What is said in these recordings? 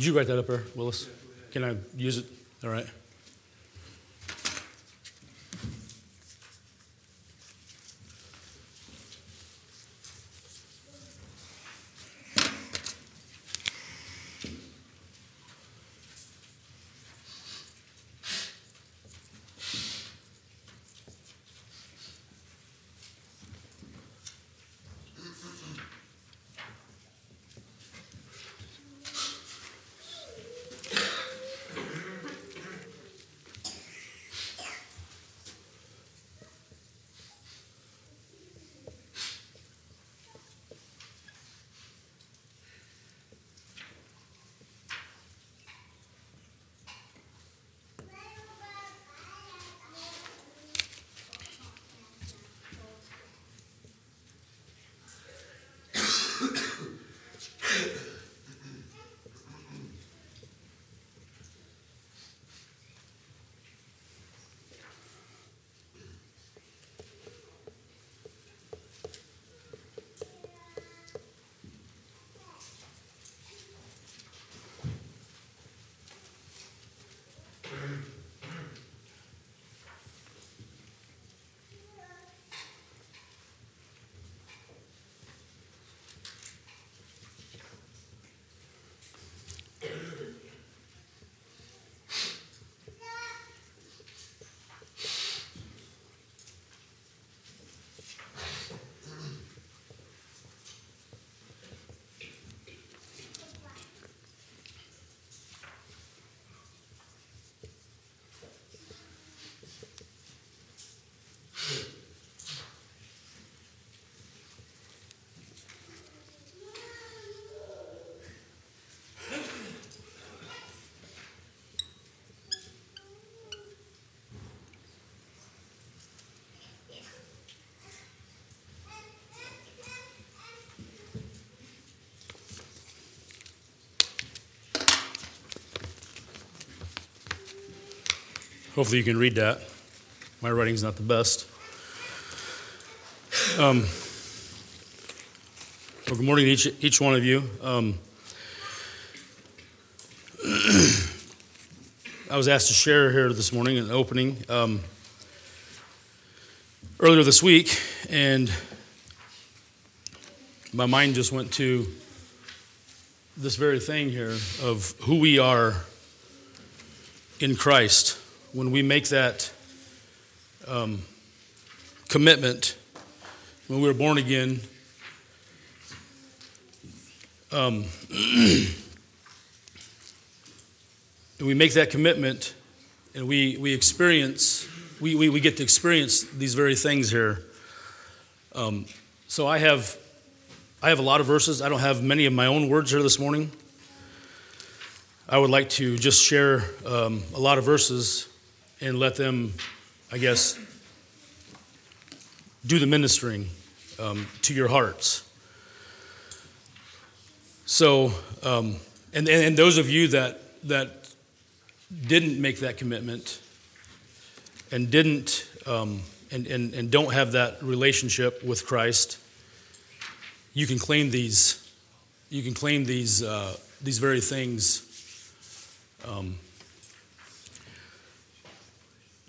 Did you write that up there, Willis? Can I use it? All right. Hopefully, you can read that. My writing's not the best. Um, well, good morning to each, each one of you. Um, I was asked to share here this morning in the opening um, earlier this week, and my mind just went to this very thing here of who we are in Christ when we make that um, commitment, when we were born again, um, and we make that commitment and we, we experience, we, we, we get to experience these very things here. Um, so I have, I have a lot of verses. I don't have many of my own words here this morning. I would like to just share um, a lot of verses and let them, I guess, do the ministering um, to your hearts. So, um, and, and those of you that, that didn't make that commitment and didn't, um, and, and, and don't have that relationship with Christ, you can claim these, you can claim these, uh, these very things um,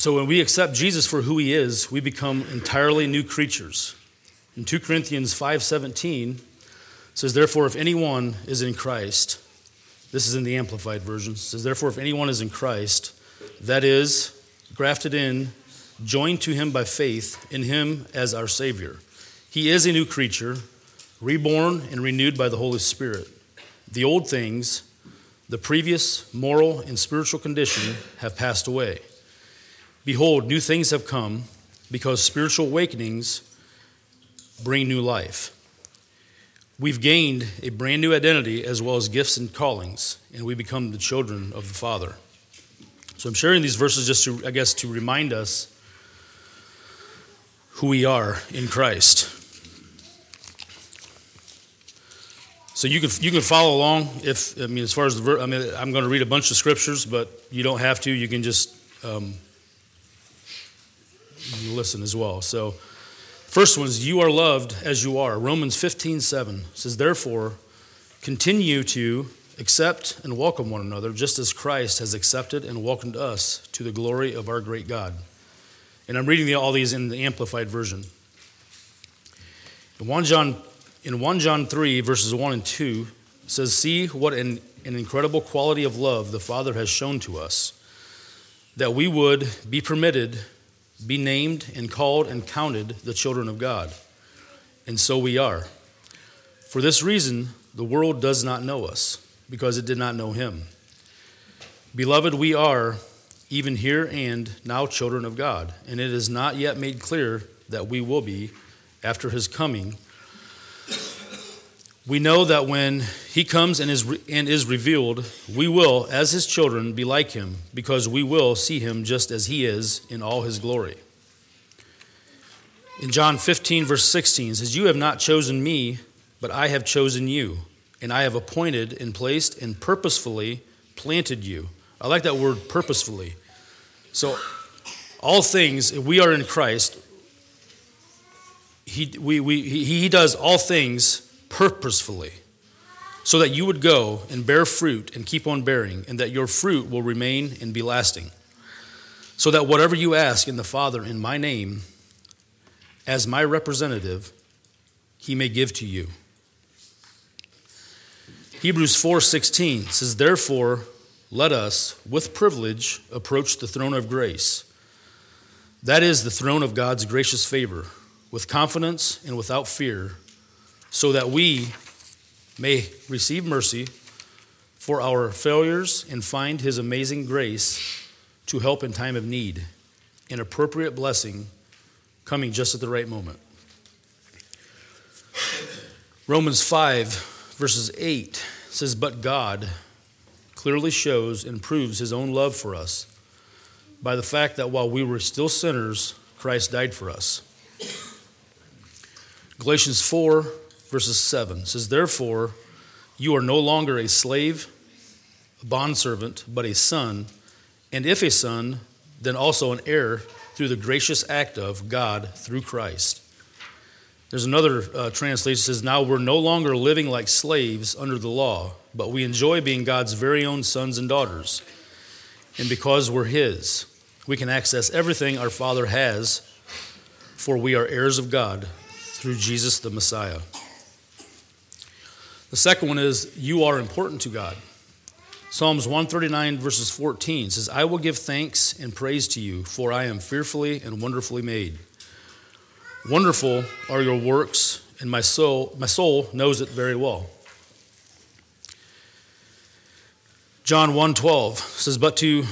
so when we accept Jesus for who he is, we become entirely new creatures. In 2 Corinthians 5:17 says therefore if anyone is in Christ, this is in the amplified version. says therefore if anyone is in Christ, that is grafted in, joined to him by faith in him as our savior. He is a new creature, reborn and renewed by the Holy Spirit. The old things, the previous moral and spiritual condition have passed away. Behold, new things have come because spiritual awakenings bring new life. We've gained a brand new identity as well as gifts and callings, and we become the children of the Father. So I'm sharing these verses just to, I guess, to remind us who we are in Christ. So you can you can follow along if I mean as far as the I mean I'm going to read a bunch of scriptures, but you don't have to. You can just um, listen as well. So, first one is, You are loved as you are. Romans 15, 7 says, Therefore, continue to accept and welcome one another, just as Christ has accepted and welcomed us to the glory of our great God. And I'm reading all these in the Amplified Version. In 1 John, in 1 John 3, verses 1 and 2, says, See what an, an incredible quality of love the Father has shown to us, that we would be permitted, be named and called and counted the children of God. And so we are. For this reason, the world does not know us, because it did not know him. Beloved, we are, even here and now, children of God, and it is not yet made clear that we will be after his coming. We know that when he comes and is, re- and is revealed, we will, as his children, be like him, because we will see him just as he is in all his glory. In John 15, verse 16, says, You have not chosen me, but I have chosen you, and I have appointed and placed and purposefully planted you. I like that word purposefully. So, all things, if we are in Christ, he, we, we, he, he does all things purposefully so that you would go and bear fruit and keep on bearing, and that your fruit will remain and be lasting. So that whatever you ask in the Father in my name, as my representative, he may give to you. Hebrews 4:16 says therefore let us with privilege approach the throne of grace. That is the throne of God's gracious favor with confidence and without fear, so that we may receive mercy for our failures and find His amazing grace to help in time of need, an appropriate blessing coming just at the right moment. Romans 5, verses 8 says, But God clearly shows and proves His own love for us by the fact that while we were still sinners, Christ died for us. Galatians 4, verses 7 says, Therefore, you are no longer a slave, a bondservant, but a son, and if a son, then also an heir through the gracious act of God through Christ. There's another uh, translation that says, Now we're no longer living like slaves under the law, but we enjoy being God's very own sons and daughters. And because we're His, we can access everything our Father has, for we are heirs of God through Jesus the Messiah. The second one is you are important to God. Psalms 139, verses 14 says, I will give thanks and praise to you, for I am fearfully and wonderfully made. Wonderful are your works, and my soul, my soul knows it very well. John 1:12 says, but to,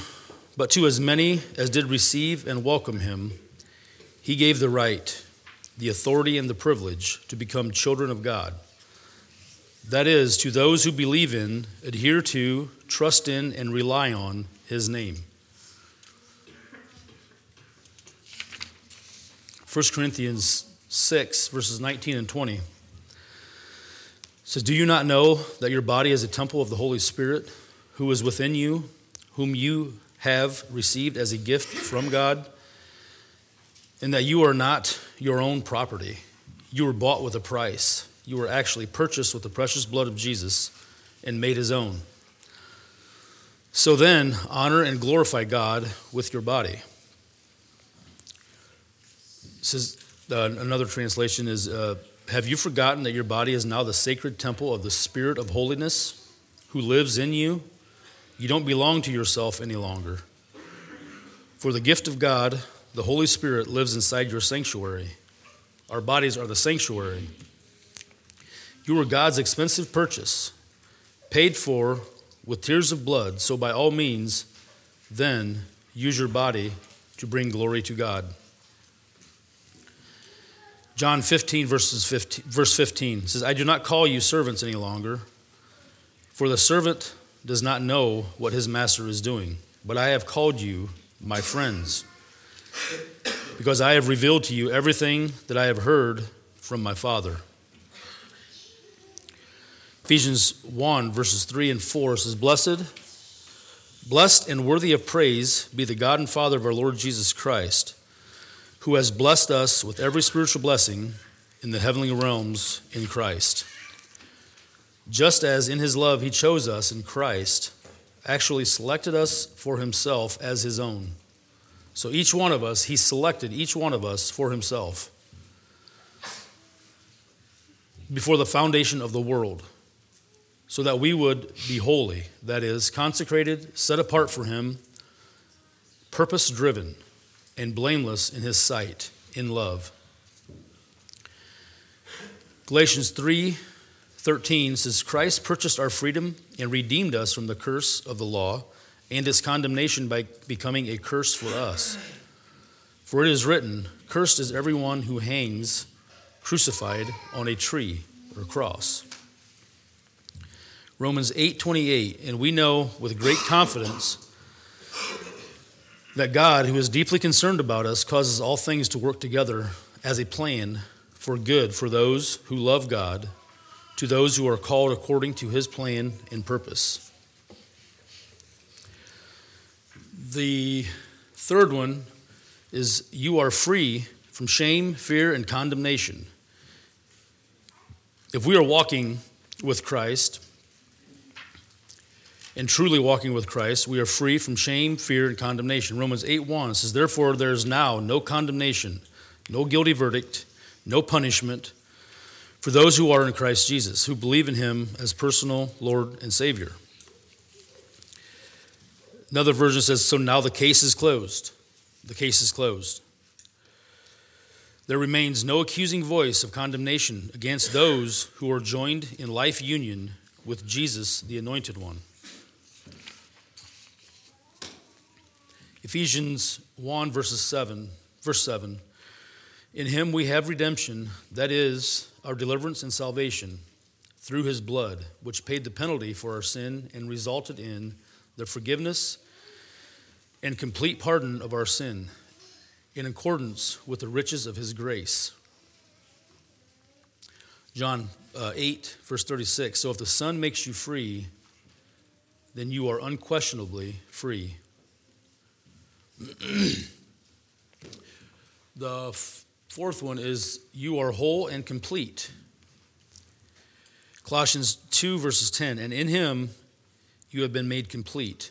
but to as many as did receive and welcome him, he gave the right the authority and the privilege to become children of God. That is, to those who believe in, adhere to, trust in, and rely on his name. 1 Corinthians 6, verses 19 and 20 says, Do you not know that your body is a temple of the Holy Spirit who is within you, whom you have received as a gift from God? and that you are not your own property. You were bought with a price. You were actually purchased with the precious blood of Jesus and made his own. So then, honor and glorify God with your body. says uh, another translation is uh, Have you forgotten that your body is now the sacred temple of the Spirit of holiness who lives in you? You don't belong to yourself any longer. For the gift of God, the Holy Spirit lives inside your sanctuary. Our bodies are the sanctuary. You were God's expensive purchase, paid for with tears of blood. So, by all means, then use your body to bring glory to God. John 15, verses 15, verse 15 says, I do not call you servants any longer, for the servant does not know what his master is doing, but I have called you my friends because I have revealed to you everything that I have heard from my Father. Ephesians 1, verses 3 and 4 says, Blessed, blessed and worthy of praise be the God and Father of our Lord Jesus Christ, who has blessed us with every spiritual blessing in the heavenly realms in Christ. just as in his love he chose us in Christ, actually selected us for himself as his own. So each one of us, he selected each one of us for himself before the foundation of the world, so that we would be holy, that is, consecrated, set apart for him, purpose driven, and blameless in his sight, in love. Galatians 3 13 says, Christ purchased our freedom and redeemed us from the curse of the law and its condemnation by becoming a curse for us. For it is written, Cursed is everyone who hangs crucified on a tree or cross. Romans 8:28 and we know with great confidence that God who is deeply concerned about us causes all things to work together as a plan for good for those who love God to those who are called according to his plan and purpose. The third one is you are free from shame, fear, and condemnation. If we are walking with Christ, and truly walking with Christ, we are free from shame, fear, and condemnation. Romans 8 1 says, Therefore, there is now no condemnation, no guilty verdict, no punishment for those who are in Christ Jesus, who believe in him as personal Lord and Savior. Another version says, So now the case is closed. The case is closed. There remains no accusing voice of condemnation against those who are joined in life union with Jesus, the Anointed One. Ephesians 1, verses 7, verse 7. In him we have redemption, that is, our deliverance and salvation through his blood, which paid the penalty for our sin and resulted in the forgiveness and complete pardon of our sin in accordance with the riches of his grace. John uh, 8, verse 36. So if the Son makes you free, then you are unquestionably free. the Fourth one is you are whole and complete. Colossians 2, verses 10 And in him you have been made complete,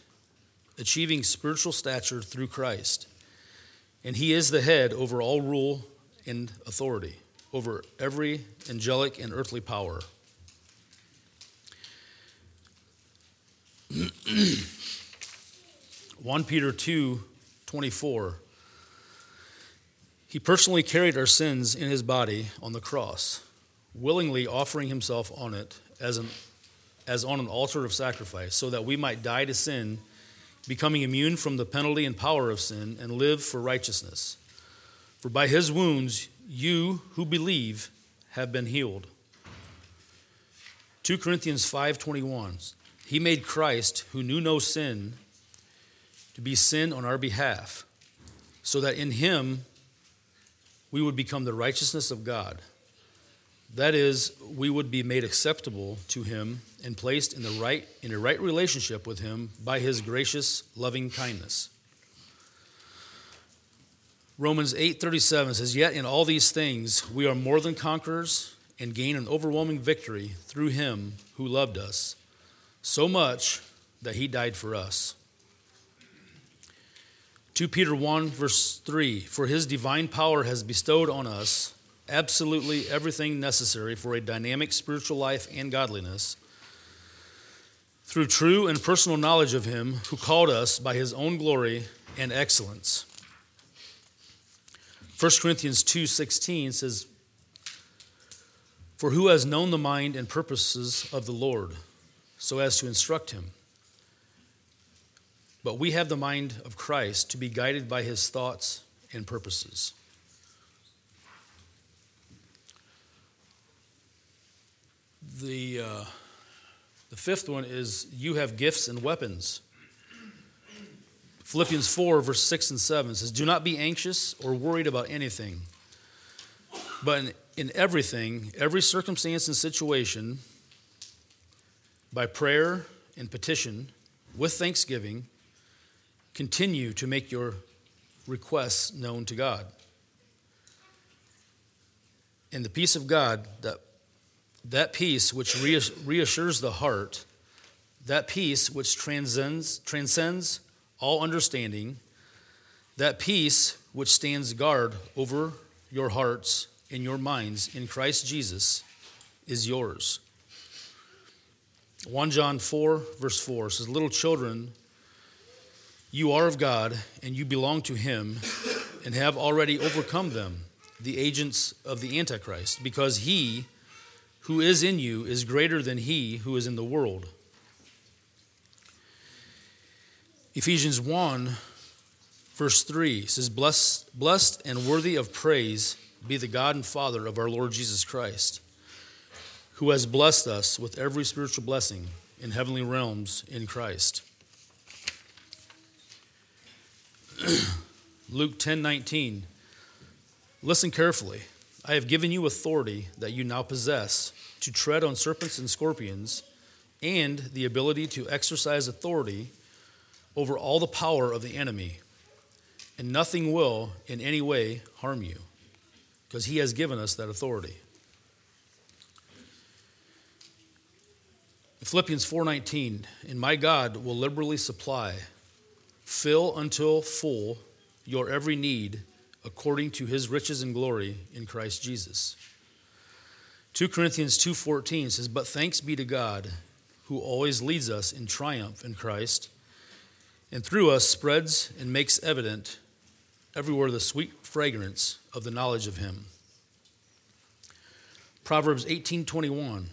achieving spiritual stature through Christ. And he is the head over all rule and authority, over every angelic and earthly power. One Peter 2 24 he personally carried our sins in his body on the cross, willingly offering himself on it as, an, as on an altar of sacrifice, so that we might die to sin, becoming immune from the penalty and power of sin, and live for righteousness. For by his wounds, you who believe have been healed. 2 Corinthians 5:21 He made Christ who knew no sin to be sin on our behalf so that in him we would become the righteousness of God. That is, we would be made acceptable to him and placed in the right in a right relationship with him by his gracious loving kindness. Romans 8:37 says, "Yet in all these things we are more than conquerors and gain an overwhelming victory through him who loved us, so much that he died for us." 2 Peter 1, verse 3 For his divine power has bestowed on us absolutely everything necessary for a dynamic spiritual life and godliness through true and personal knowledge of him who called us by his own glory and excellence. 1 Corinthians 2:16 says For who has known the mind and purposes of the Lord so as to instruct him but we have the mind of Christ to be guided by his thoughts and purposes. The, uh, the fifth one is you have gifts and weapons. Philippians 4, verse 6 and 7 says, Do not be anxious or worried about anything, but in, in everything, every circumstance and situation, by prayer and petition, with thanksgiving, continue to make your requests known to God. And the peace of God that that peace which reassures the heart, that peace which transcends, transcends all understanding, that peace which stands guard over your hearts and your minds in Christ Jesus is yours. 1 John 4, verse 4 says, Little children, you are of God, and you belong to Him, and have already overcome them, the agents of the Antichrist, because He who is in you is greater than He who is in the world. Ephesians 1, verse 3 says, Blessed, blessed and worthy of praise be the God and Father of our Lord Jesus Christ who has blessed us with every spiritual blessing in heavenly realms in Christ. Luke 10:19 Listen carefully. I have given you authority that you now possess to tread on serpents and scorpions and the ability to exercise authority over all the power of the enemy. And nothing will in any way harm you because he has given us that authority. Philippians 4:19, and my God will liberally supply, fill until full your every need according to his riches and glory in Christ Jesus. 2 Corinthians 2:14 says, "But thanks be to God, who always leads us in triumph in Christ, and through us spreads and makes evident everywhere the sweet fragrance of the knowledge of him." Proverbs 18:21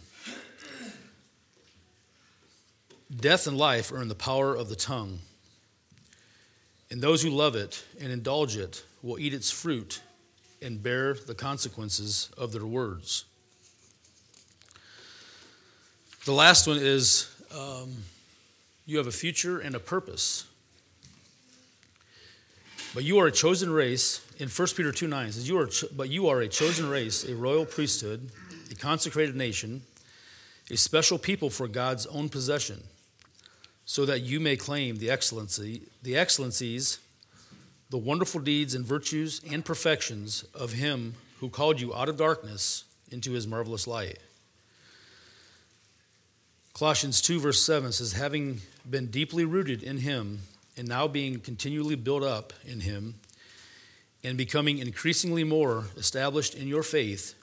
Death and life are in the power of the tongue. And those who love it and indulge it will eat its fruit and bear the consequences of their words. The last one is um, you have a future and a purpose. But you are a chosen race. In 1 Peter 2 9 says, you are, cho- But you are a chosen race, a royal priesthood, a consecrated nation, a special people for God's own possession so that you may claim the excellency, the excellencies, the wonderful deeds and virtues and perfections of him who called you out of darkness into his marvelous light. Colossians 2, verse 7 says, Having been deeply rooted in him, and now being continually built up in him, and becoming increasingly more established in your faith,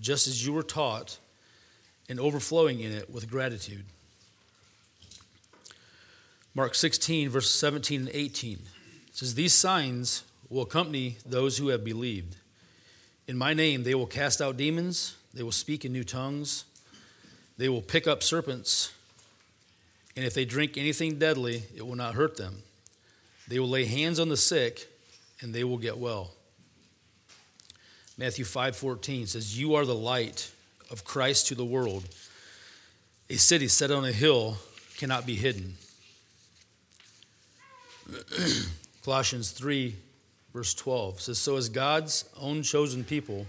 just as you were taught, and overflowing in it with gratitude. Mark 16, verses 17 and 18 says, These signs will accompany those who have believed. In my name they will cast out demons, they will speak in new tongues, they will pick up serpents, and if they drink anything deadly, it will not hurt them. They will lay hands on the sick, and they will get well. Matthew 5:14 says, "You are the light of Christ to the world. A city set on a hill cannot be hidden." Colossians 3, verse 12 says, So as God's own chosen people,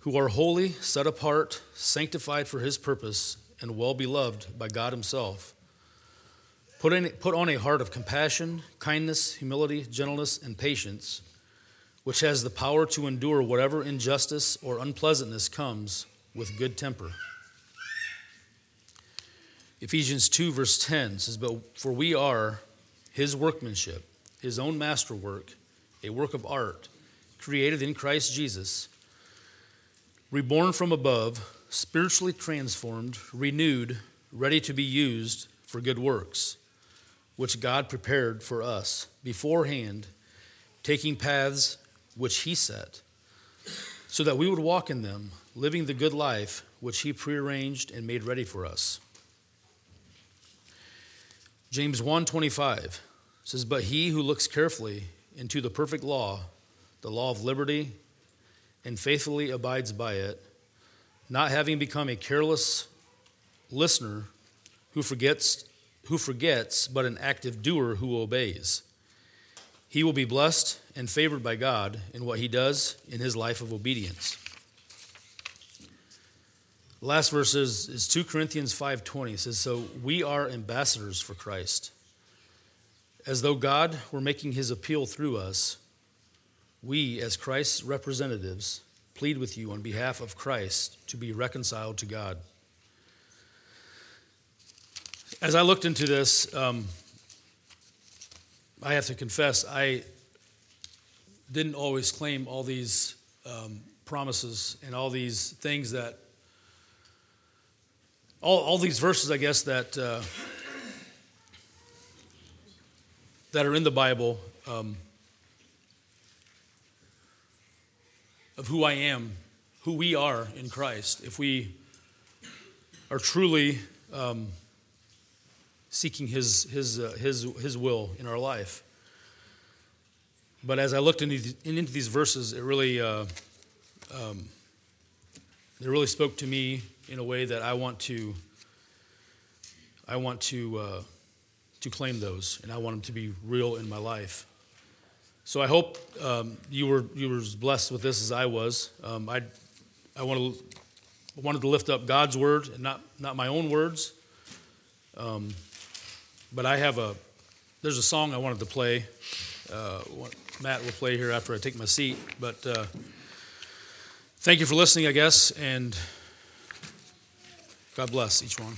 who are holy, set apart, sanctified for his purpose, and well beloved by God himself, put, in, put on a heart of compassion, kindness, humility, gentleness, and patience, which has the power to endure whatever injustice or unpleasantness comes with good temper. Ephesians 2, verse 10 says, But for we are his workmanship, his own masterwork, a work of art, created in Christ Jesus, reborn from above, spiritually transformed, renewed, ready to be used for good works, which God prepared for us beforehand, taking paths which he set, so that we would walk in them, living the good life which he prearranged and made ready for us. James 1:25 says, "But he who looks carefully into the perfect law, the law of liberty, and faithfully abides by it, not having become a careless listener who forgets who forgets, but an active doer who obeys. He will be blessed and favored by God in what he does in his life of obedience." Last verse is, is 2 Corinthians 5.20. It says, So we are ambassadors for Christ. As though God were making his appeal through us, we, as Christ's representatives, plead with you on behalf of Christ to be reconciled to God. As I looked into this, um, I have to confess, I didn't always claim all these um, promises and all these things that, all, all these verses, I guess, that, uh, that are in the Bible um, of who I am, who we are in Christ. If we are truly um, seeking his, his, uh, his, his will in our life. But as I looked into, these verses, it really, uh, um, it really spoke to me in a way that I want to, I want to, uh, to claim those, and I want them to be real in my life. So I hope um, you were you were as blessed with this as I was. Um, I I want to wanted to lift up God's word and not not my own words. Um, but I have a, there's a song I wanted to play. Uh, Matt will play here after I take my seat. But uh, thank you for listening, I guess, and God bless each one.